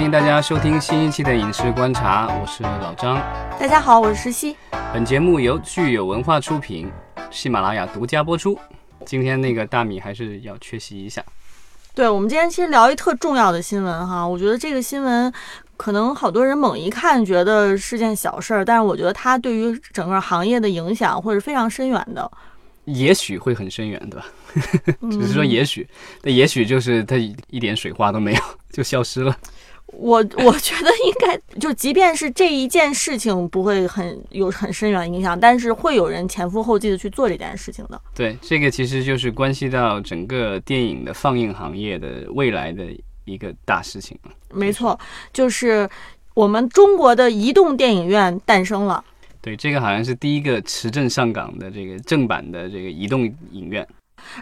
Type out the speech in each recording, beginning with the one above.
欢迎大家收听新一期的《影视观察》，我是老张。大家好，我是石溪。本节目由具有文化出品，喜马拉雅独家播出。今天那个大米还是要缺席一下。对，我们今天其实聊一特重要的新闻哈，我觉得这个新闻可能好多人猛一看觉得是件小事儿，但是我觉得它对于整个行业的影响会是非常深远的。也许会很深远，对吧？只是说也许，那也许就是它一点水花都没有就消失了。我 我觉得应该就即便是这一件事情不会很有很深远影响，但是会有人前赴后继的去做这件事情的。对，这个其实就是关系到整个电影的放映行业的未来的一个大事情了。没错，就是我们中国的移动电影院诞生了。对，这个好像是第一个持证上岗的这个正版的这个移动影院。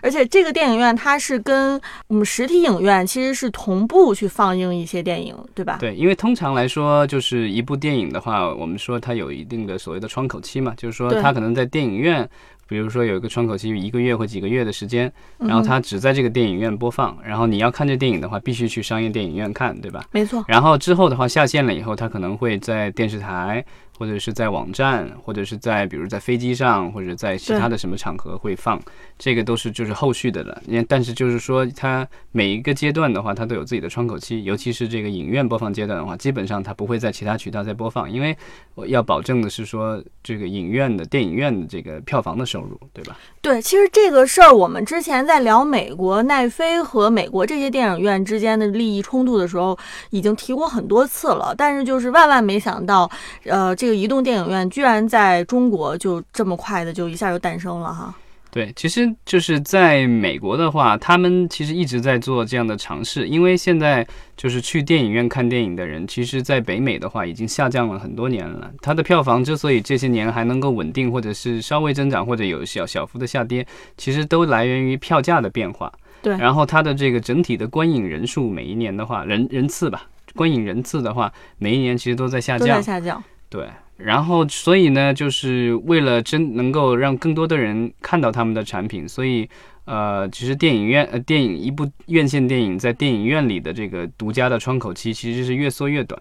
而且这个电影院它是跟我们实体影院其实是同步去放映一些电影，对吧？对，因为通常来说，就是一部电影的话，我们说它有一定的所谓的窗口期嘛，就是说它可能在电影院，比如说有一个窗口期一个月或几个月的时间，然后它只在这个电影院播放，然后你要看这电影的话，必须去商业电影院看，对吧？没错。然后之后的话下线了以后，它可能会在电视台。或者是在网站，或者是在比如在飞机上，或者在其他的什么场合会放，这个都是就是后续的了。但是就是说，它每一个阶段的话，它都有自己的窗口期，尤其是这个影院播放阶段的话，基本上它不会在其他渠道再播放，因为我要保证的是说这个影院的电影院的这个票房的收入，对吧？对，其实这个事儿我们之前在聊美国奈飞和美国这些电影院之间的利益冲突的时候，已经提过很多次了，但是就是万万没想到，呃，这。个移动电影院居然在中国就这么快的就一下就诞生了哈。对，其实就是在美国的话，他们其实一直在做这样的尝试，因为现在就是去电影院看电影的人，其实在北美的话已经下降了很多年了。它的票房之所以这些年还能够稳定，或者是稍微增长，或者有小小幅的下跌，其实都来源于票价的变化。对，然后它的这个整体的观影人数每一年的话，人人次吧，观影人次的话，每一年其实都在下降，都在下降。对，然后所以呢，就是为了真能够让更多的人看到他们的产品，所以呃，其实电影院呃电影一部院线电影在电影院里的这个独家的窗口期其实是越缩越短。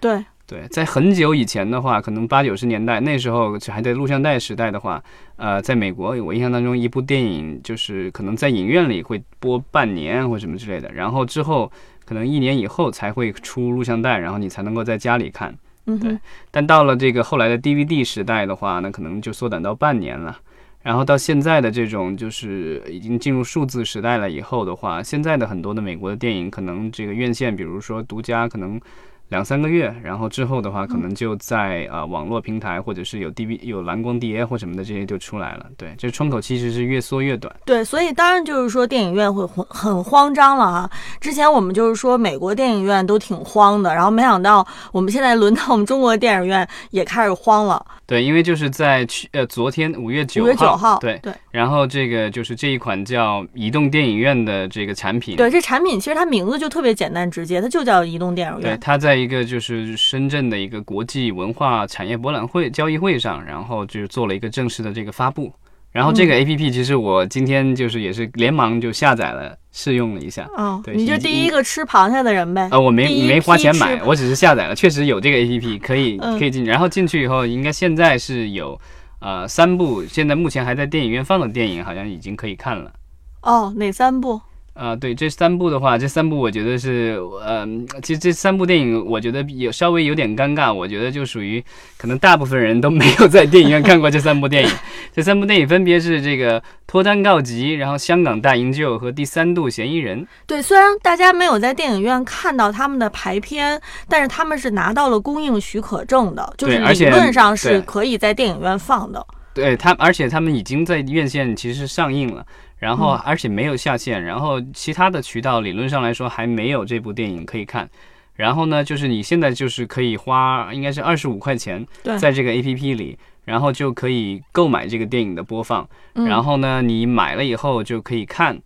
对对，在很久以前的话，可能八九十年代那时候还在录像带时代的话，呃，在美国我印象当中，一部电影就是可能在影院里会播半年或什么之类的，然后之后可能一年以后才会出录像带，然后你才能够在家里看。对，但到了这个后来的 DVD 时代的话，那可能就缩短到半年了。然后到现在的这种就是已经进入数字时代了以后的话，现在的很多的美国的电影，可能这个院线，比如说独家，可能。两三个月，然后之后的话，可能就在呃网络平台或者是有 D V 有蓝光 D A 或什么的这些就出来了。对，这窗口其实是越缩越短。对，所以当然就是说电影院会很很慌张了啊。之前我们就是说美国电影院都挺慌的，然后没想到我们现在轮到我们中国电影院也开始慌了。对，因为就是在去呃昨天五月九五月九号，对对。然后这个就是这一款叫移动电影院的这个产品。对，这产品其实它名字就特别简单直接，它就叫移动电影院。对，它在。一个就是深圳的一个国际文化产业博览会交易会上，然后就做了一个正式的这个发布。然后这个 A P P 其实我今天就是也是连忙就下载了试用了一下。哦，对，你就第一个吃螃蟹的人呗。呃，我没没花钱买，我只是下载了，确实有这个 A P P 可以可以进去。然后进去以后，应该现在是有呃三部，现在目前还在电影院放的电影，好像已经可以看了。哦，哪三部？啊，对，这三部的话，这三部我觉得是，呃，其实这三部电影，我觉得有稍微有点尴尬。我觉得就属于可能大部分人都没有在电影院看过这三部电影。这三部电影分别是这个《脱单告急》，然后《香港大营救》和《第三度嫌疑人》。对，虽然大家没有在电影院看到他们的排片，但是他们是拿到了供应许可证的，就是理论上是可以在电影院放的。对他，而且他们已经在院线其实上映了。然后，而且没有下线，然后其他的渠道理论上来说还没有这部电影可以看。然后呢，就是你现在就是可以花，应该是二十五块钱，在这个 A P P 里，然后就可以购买这个电影的播放。然后呢，你买了以后就可以看。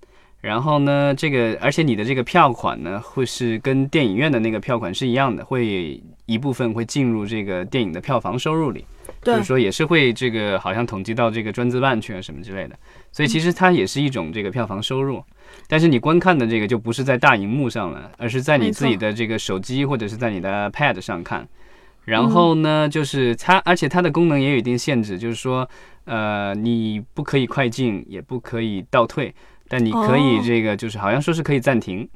然后呢，这个而且你的这个票款呢，会是跟电影院的那个票款是一样的，会一部分会进入这个电影的票房收入里。就是说也是会这个好像统计到这个专资办去啊什么之类的，所以其实它也是一种这个票房收入。但是你观看的这个就不是在大荧幕上了，而是在你自己的这个手机或者是在你的 Pad 上看。然后呢，就是它，而且它的功能也有一定限制，就是说，呃，你不可以快进，也不可以倒退，但你可以哦这个就是好像说是可以暂停，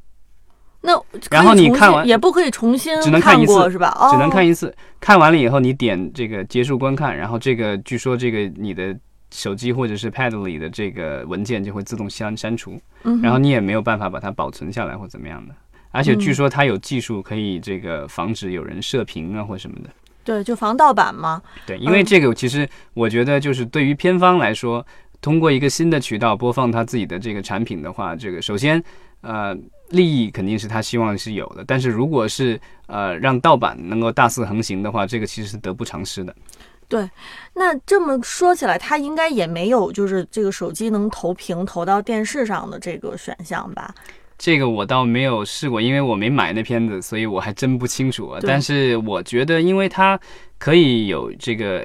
那然后你看完也不可以重新只能看一次是吧？哦，只能看一次。看完了以后，你点这个结束观看，然后这个据说这个你的手机或者是 Pad 里的这个文件就会自动删删除，然后你也没有办法把它保存下来或怎么样的。而且据说它有技术可以这个防止有人射频啊或什么的。对，就防盗版嘛。对，因为嗯这个其实我觉得就是对于片方来说，通过一个新的渠道播放他自己的这个产品的话，这个首先呃利益肯定是他希望是有的，但是如果是呃让盗版能够大肆横行的话，这个其实是得不偿失的。那这么说起来，它应该也没有就是这个手机能投屏投到电视上的这个选项吧？这个我倒没有试过，因为我没买那片子，所以我还真不清楚啊。但是我觉得，因为它可以有这个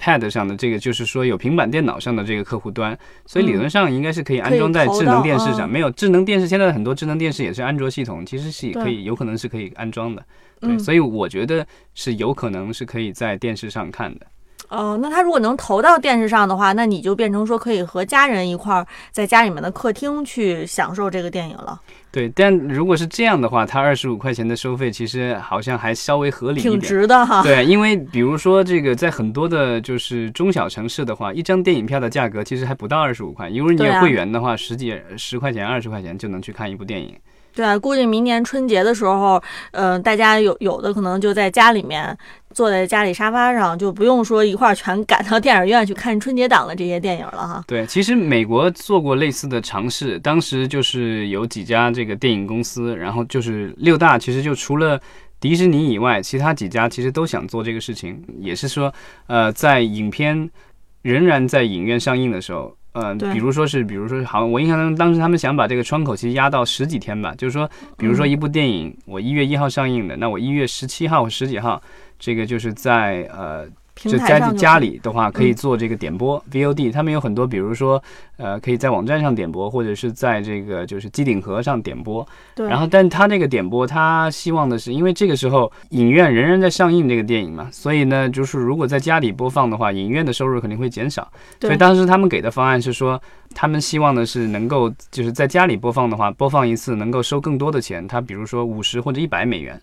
Pad 上的这个，就是说有平板电脑上的这个客户端，所以理论上应该是可以安装在智能电视上。没有智能电视，现在很多智能电视也是安卓系统，其实是可以，有可能是可以安装的。对，嗯，所以我觉得是有可能是可以在电视上看的。哦，那他如果能投到电视上的话，那你就变成说可以和家人一块儿在家里面的客厅去享受这个电影了，对，但如果是这样的话，它二十五块钱的收费其实好像还稍微合理一点挺。值的哈。对，因为比如说这个，在很多的就是中小城市的话，一张电影票的价格其实还不到二十五块。因为你有会员的话，十几十块钱、二十块钱就能去看一部电影。对啊，估计明年春节的时候，呃，大家有有的可能就在家里面坐在家里沙发上，就不用说一块儿全赶到电影院去看春节档的这些电影了哈。对，其实美国做过类似的尝试，当时就是有几家这个电影公司，然后就是六大，其实就除了迪士尼以外，其他几家其实都想做这个事情，也是说，呃，在影片仍然在影院上映的时候。呃，比如说是，比如说，好像我印象中当时他们想把这个窗口其实压到十几天吧，就是说，比如说嗯。一部电影，我一月一号上映的，那我一月十七号或十几号，这个就是在呃平就在家里的话，可以嗯做这个点播 VOD，他们有很多，比如说，呃，可以在网站上点播，或者是在这个就是机顶盒上点播。对，然后，但他那个点播，他希望的是，因为这个时候影院仍然在上映这个电影嘛，所以呢，就是如果在家里播放的话，影院的收入肯定会减少。对所以当时他们给的方案是说，他们希望的是能够就是在家里播放的话，播放一次能够收更多的钱，他比如说五十或者一百美元。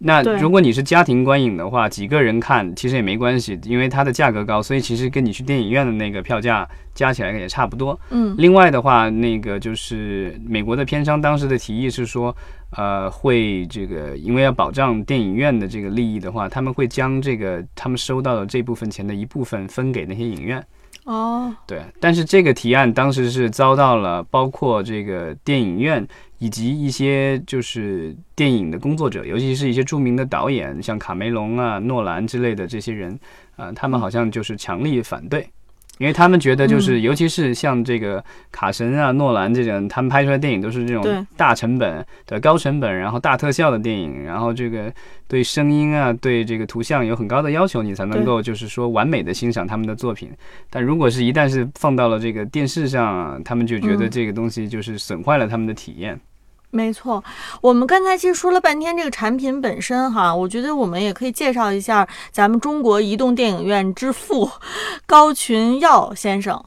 那如果你是家庭观影的话，几个人看其实也没关系，因为它的价格高，所以其实跟你去电影院的那个票价加起来也差不多。嗯，另外的话，那个就是美国的片商当时的提议是说，呃，会这个因为要保障电影院的这个利益的话，他们会将这个他们收到的这部分钱的一部分分给那些影院。哦，对，但是这个提案当时是遭到了包括这个电影院以及一些就是电影的工作者，尤其是一些著名的导演，像卡梅隆啊、诺兰之类的这些人，啊、他们好像就是强力反对。因为他们觉得，就是嗯尤其是像这个卡神啊、诺兰这种，他们拍出来的电影都是这种大成本、的高成本，然后大特效的电影，然后这个对声音啊、对这个图像有很高的要求，你才能够就是说完美的欣赏他们的作品。但如果是一旦是放到了这个电视上啊，他们就觉得嗯这个东西就是损坏了他们的体验。没错，我们刚才其实说了半天这个产品本身哈，我觉得我们也可以介绍一下咱们中国移动电影院之父 高群耀先生。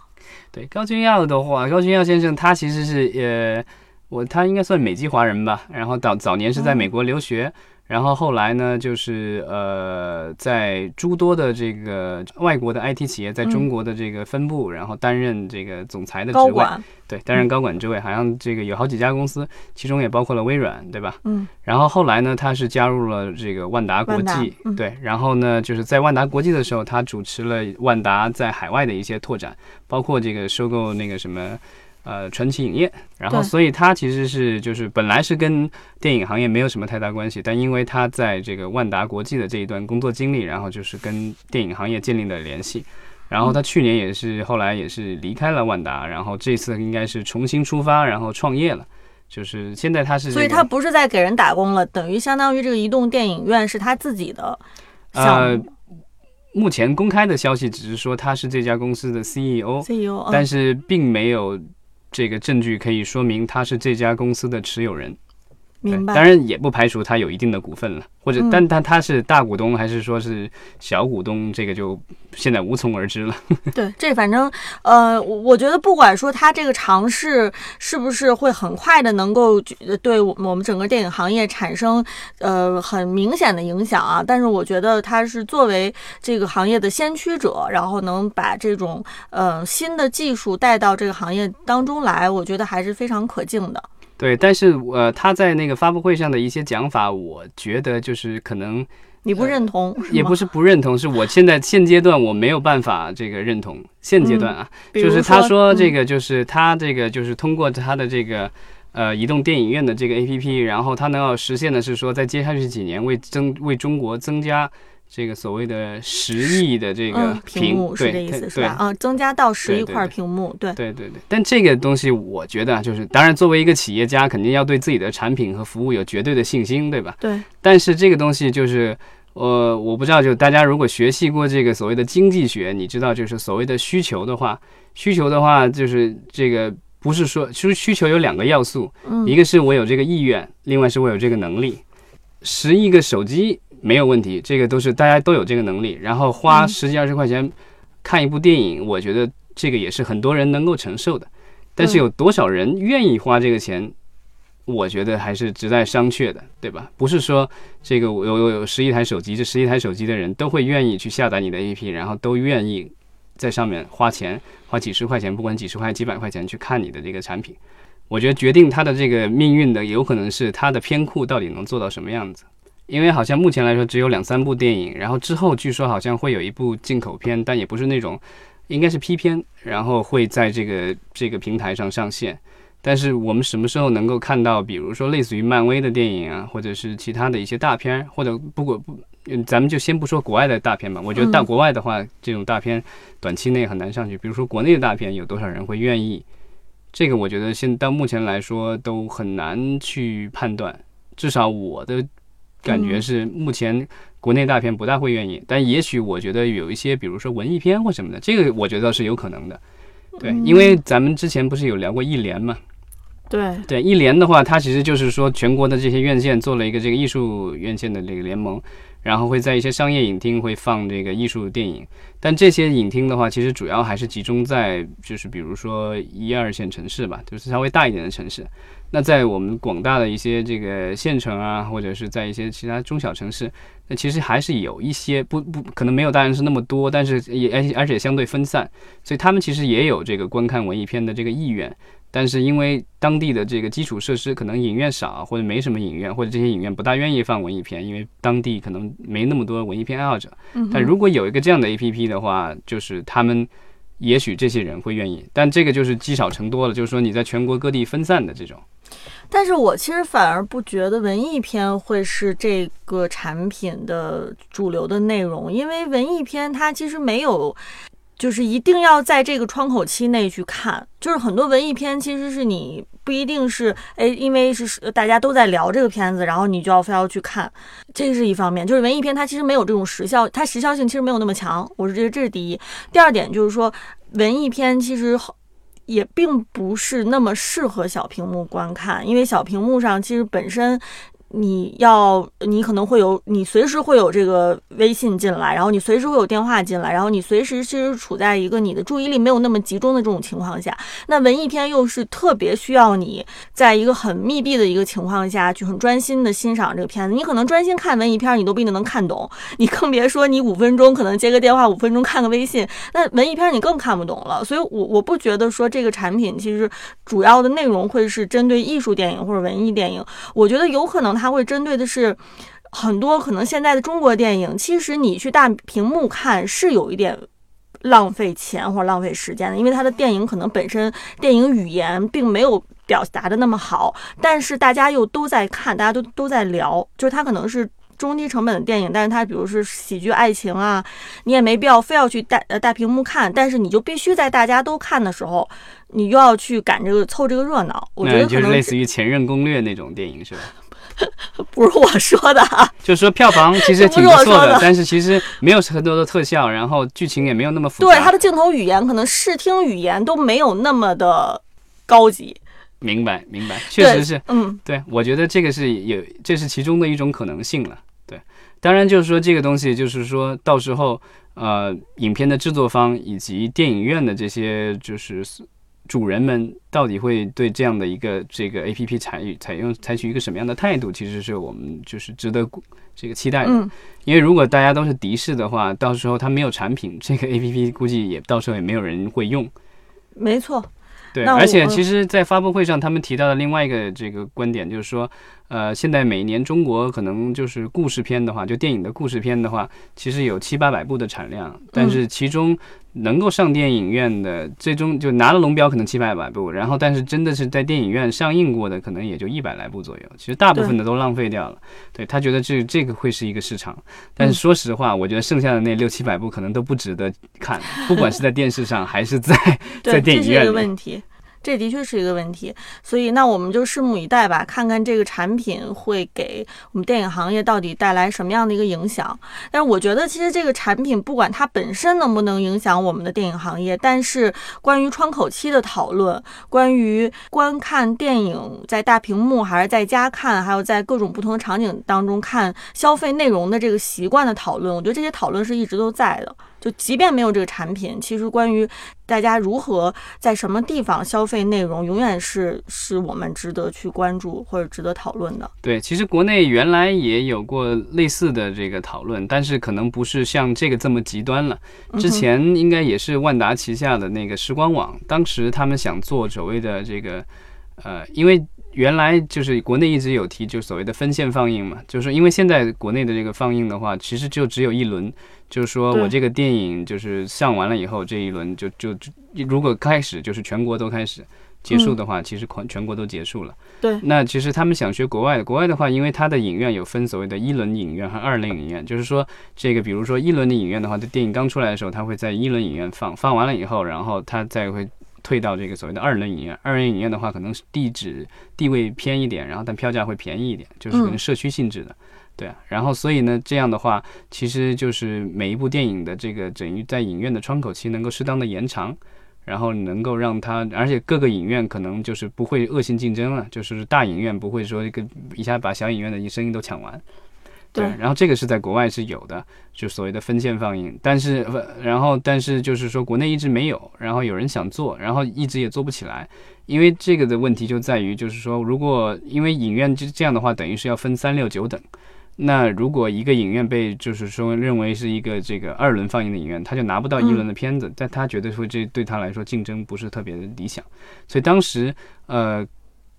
对高群耀的话，高群耀先生他其实是呃，我他应该算美籍华人吧，然后早早年是在美国留学。然后后来呢，就是呃，在诸多的这个外国的 IT 企业在中国的这个分部，然后担任这个总裁的职位，对，担任高管职位，好像这个有好几家公司，其中也包括了微软，对吧？嗯，然后后来呢，他是加入了这个万达国际，嗯对，然后呢，就是在万达国际的时候，他主持了万达在海外的一些拓展，包括这个收购那个什么。呃，传奇影业，然后所以他其实是就是本来是跟电影行业没有什么太大关系，但因为他在这个万达国际的这一段工作经历，然后就是跟电影行业建立了联系。然后他去年也是后来也是离开了万达，然后这次应该是重新出发，然后创业了。就是现在他是、这个，所以他不是在给人打工了，等于相当于这个移动电影院是他自己的呃目。，前公开的消息只是说他是这家公司的 CEO，CEO，嗯但是并没有这个证据可以说明他是这家公司的持有人。对明白。当然也不排除他有一定的股份了，或者但但他他是大股东还是说是小股东，这个就现在无从而知了。对，这反正呃，我我觉得不管说他这个尝试是不是会很快的能够呃对我我们整个电影行业产生呃很明显的影响啊，但是我觉得他是作为这个行业的先驱者，然后能把这种呃新的技术带到这个行业当中来，我觉得还是非常可敬的。对，但是呃，他在那个发布会上的一些讲法，我觉得就是可能你不认同？吗也不是不认同，是我现在现阶段我没有办法这个认同。现阶段啊，就是他说这嗯个，就是他这个就是通过他的这个呃移动电影院的这个 APP，然后他能要实现的是说，在接下去几年为增为中国增加这个所谓的十亿的这个嗯屏幕是对这意思是吧？啊，增加到十亿块屏幕，对，对对对，但这个东西我觉得啊，就是当然作为一个企业家，肯定要对自己的产品和服务有绝对的信心，对吧？对，但是这个东西就是，呃，我不知道，就大家如果学习过这个所谓的经济学，你知道，就是所谓的需求的话，需求的话就是这个不是说，其实需求有两个要素，嗯一个是我有这个意愿，另外是我有这个能力。十亿个手机没有问题，这个都是大家都有这个能力，然后花嗯十几二十块钱看一部电影，我觉得这个也是很多人能够承受的。但是有多少人愿意花这个钱？我觉得还是值得商榷的，对吧？不是说这个我有有有十一台手机，这十一台手机的人都会愿意去下载你的 APP，然后都愿意在上面花钱，花几十块钱，不管几十块、几百块钱去看你的这个产品。我觉得决定他的这个命运的，有可能是他的片库到底能做到什么样子。因为好像目前来说只有两三部电影，然后之后据说好像会有一部进口片，但也不是那种，应该是 P 片，然后会在这个这个平台上上线。但是我们什么时候能够看到，比如说类似于漫威的电影啊，或者是其他的一些大片，或者不过不，咱们就先不说国外的大片吧。我觉得到国外的话，这种大片短期内很难上去。比如说国内的大片，有多少人会愿意？这个我觉得现到目前来说都很难去判断。至少我的感觉嗯是，目前国内大片不大会愿意。但也许我觉得有一些，比如说文艺片或什么的，这个我觉得是有可能的。对，因为咱们之前不是有聊过艺联嘛？对，对，艺联的话，它其实就是说全国的这些院线做了一个这个艺术院线的这个联盟，然后会在一些商业影厅会放这个艺术电影。但这些影厅的话，其实主要还是集中在就是比如说一二线城市吧，就是稍微大一点的城市。那在我们广大的一些这个县城啊，或者是在一些其他中小城市，那其实还是有一些不不可能没有大城市那么多，但是也而且而且相对分散，所以他们其实也有这个观看文艺片的这个意愿。但是因为当地的这个基础设施可能影院少，或者没什么影院，或者这些影院不大愿意放文艺片，因为当地可能没那么多文艺片爱好者。但如果有一个这样的 APP 的话，就是他们也许这些人会愿意，但这个就是积少成多了，就是说你在全国各地分散的这种。但是我其实反而不觉得文艺片会是这个产品的主流的内容，因为文艺片它其实没有，就是一定要在这个窗口期内去看。就是很多文艺片其实是你不一定是哎，因为是大家都在聊这个片子，然后你就要非要去看，这是一方面。就是文艺片它其实没有这种时效，它时效性其实没有那么强。我是觉得这是第一。第二点就是说，文艺片其实好。也并不是那么适合小屏幕观看，因为小屏幕上其实本身你要你可能会有你随时会有这个微信进来，然后你随时会有电话进来，然后你随时其实处在一个你的注意力没有那么集中的这种情况下。那文艺片又是特别需要你在一个很密闭的一个情况下去很专心的欣赏这个片子。你可能专心看文艺片，你都不一定能看懂，你更别说你五分钟可能接个电话，五分钟看个微信，那文艺片你更看不懂了。所以我我不觉得说这个产品其实主要的内容会是针对艺术电影或者文艺电影，我觉得有可能它会针对的是。很多可能现在的中国电影，其实你去大屏幕看是有一点浪费钱或者浪费时间的，因为它的电影可能本身电影语言并没有表达的那么好，但是大家又都在看，大家都都在聊，就是它可能是中低成本的电影，但是它比如是喜剧爱情啊，你也没必要非要去大呃大屏幕看，但是你就必须在大家都看的时候，你又要去赶这个凑这个热闹，我觉得可能就是类似于《前任攻略》那种电影是吧？不是我说的啊，就是说票房其实挺不错的但是其实没有很多的特效，然后剧情也没有那么复杂。对它的镜头语言，可能视听语言都没有那么的高级。明白明白，确实是。嗯，对，我觉得这个是有，这是其中的一种可能性了。对，当然就是说这个东西，就是说到时候，呃，影片的制作方以及电影院的这些就是主人们，到底会对这样的一个这个 A P P 采采用采取一个什么样的态度，其实是我们就是值得这个期待的。嗯因为如果大家都是敌视的话，到时候它没有产品，这个 A P P 估计也到时候也没有人会用。没错。对，而且其实，在发布会上，他们提到的另外一个这个观点就是说，呃，现在每年中国可能就是故事片的话，就电影的故事片的话，其实有七八百部的产量，但是其中能够上电影院的，最终就拿了龙标可能七八百部，然后但是真的是在电影院上映过的，可能也就一百来部左右，其实大部分的都浪费掉了。对他觉得这这个会是一个市场，但是说实话，我觉得剩下的那六七百部可能都不值得看，不管是在电视上还是在在对，这是一个电影院里。问题。这的确是一个问题，所以那我们就拭目以待吧，看看这个产品会给我们电影行业到底带来什么样的一个影响。但是我觉得，其实这个产品不管它本身能不能影响我们的电影行业，但是关于窗口期的讨论，关于观看电影在大屏幕还是在家看，还有在各种不同的场景当中看消费内容的这个习惯的讨论，我觉得这些讨论是一直都在的。就即便没有这个产品，其实关于大家如何在什么地方消费内容，永远是是我们值得去关注或者值得讨论的。对，其实国内原来也有过类似的这个讨论，但是可能不是像这个这么极端了。之前应该也是万达旗下的那个时光网，当时他们想做所谓的这个，呃，因为原来就是国内一直有提，就所谓的分线放映嘛，就是因为现在国内的这个放映的话，其实就只有一轮，就是说我这个电影就是上完了以后，这一轮就就就如果开始就是全国都开始。结束的话，其实全全国都结束了。对那其实他们想学国外的，国外的话，因为它的影院有分所谓的一轮影院和二轮影院，就是说这个，比如说一轮的影院的话，这电影刚出来的时候，它会在一轮影院放，放完了以后，然后它再会退到这个所谓的二人影院。二人影院的话，可能地址地位偏一点，然后但票价会便宜一点，就是可能社区性质的。对啊，然后所以呢，这样的话，其实就是每一部电影的这个整于在影院的窗口期能够适当的延长，然后能够让它，而且各个影院可能就是不会恶性竞争了，就是大影院不会说一个一下把小影院的一生意都抢完。对，然后这个是在国外是有的，就所谓的分线放映，但是不，然后但是就是说国内一直没有，然后有人想做，然后一直也做不起来，因为这个的问题就在于，就是说如果因为影院就这样的话，等于是要分三六九等。那如果一个影院被就是说认为是一个这个二轮放映的影院，他就拿不到一轮的片子，但他觉得说这对他来说竞争不是特别的理想，所以当时呃，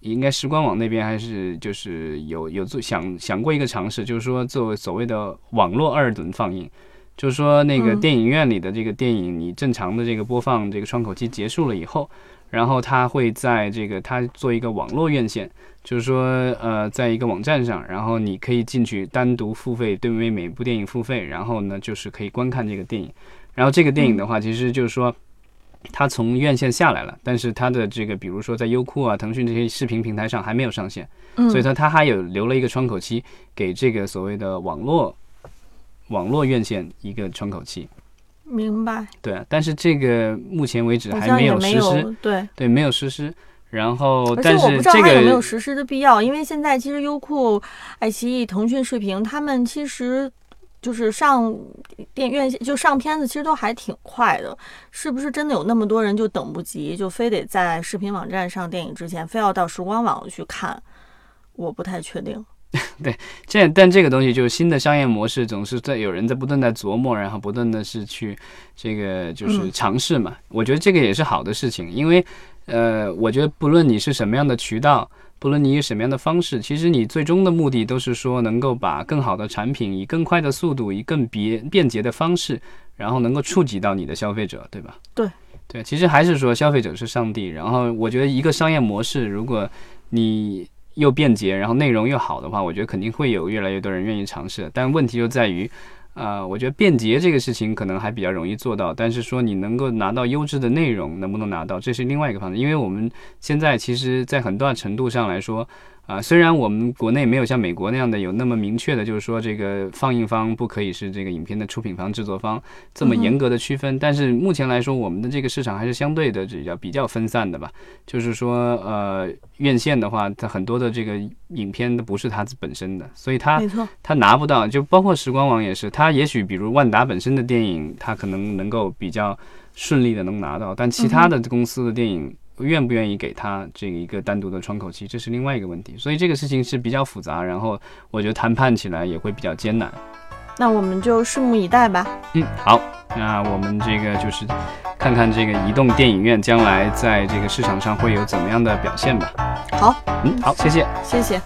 应该时光网那边还是就是有有做想想过一个尝试，就是说做所谓的网络二轮放映，就是说那个嗯电影院里的这个电影，你正常的这个播放这个窗口期结束了以后，然后它会在这个它做一个网络院线，就是说呃，在一个网站上，然后你可以进去单独付费，对为每部电影付费，然后呢就是可以观看这个电影，然后这个电影的话，其实就是说。它从院线下来了，但是它的这个，比如说在优酷啊、腾讯这些视频平台上还没有上线，嗯，所以它它还有留了一个窗口期给这个所谓的网络网络院线一个窗口期。明白，对啊，但是这个目前为止还没有实施，对。对，没有实施。然后，但是我不知道这它有没有实施的必要，因为现在其实优酷、爱奇艺、腾讯视频，他们其实就是上电院线就上片子，其实都还挺快的。是不是真的有那么多人就等不及，就非得在视频网站上电影之前，非要到时光网去看？我不太确定。对这，但这个东西就是新的商业模式，总是在有人在不断在琢磨，然后不断的是去这个就是嗯尝试嘛。我觉得这个也是好的事情，因为呃，我觉得不论你是什么样的渠道，不论你以什么样的方式，其实你最终的目的都是说能够把更好的产品以更快的速度，以更便便捷的方式，然后能够触及到你的消费者，对吧？对。对，其实还是说消费者是上帝。然后我觉得一个商业模式，如果你又便捷，然后内容又好的话，我觉得肯定会有越来越多人愿意尝试。但问题就在于，呃，我觉得便捷这个事情可能还比较容易做到，但是说你能够拿到优质的内容，能不能拿到，这是另外一个方面。因为我们现在其实，在很大程度上来说，啊，虽然我们国内没有像美国那样的有那么明确的，就是说这个放映方不可以是这个影片的出品方、制作方这么严格的区分，但是目前来说，我们的这个市场还是相对的比较比较分散的吧。就是说，呃，院线的话，它很多的这个影片都不是它本身的，所以它，它拿不到。就包括时光网也是，它也许比如万达本身的电影，它可能能够比较顺利的能拿到，但其他的公司的电影。愿不愿意给他这个一个单独的窗口期，这是另外一个问题。所以这个事情是比较复杂，然后我觉得谈判起来也会比较艰难。那我们就拭目以待吧。嗯，好，那我们这个就是看看这个移动电影院将来在这个市场上会有怎么样的表现吧。好，嗯，好，谢谢，谢谢。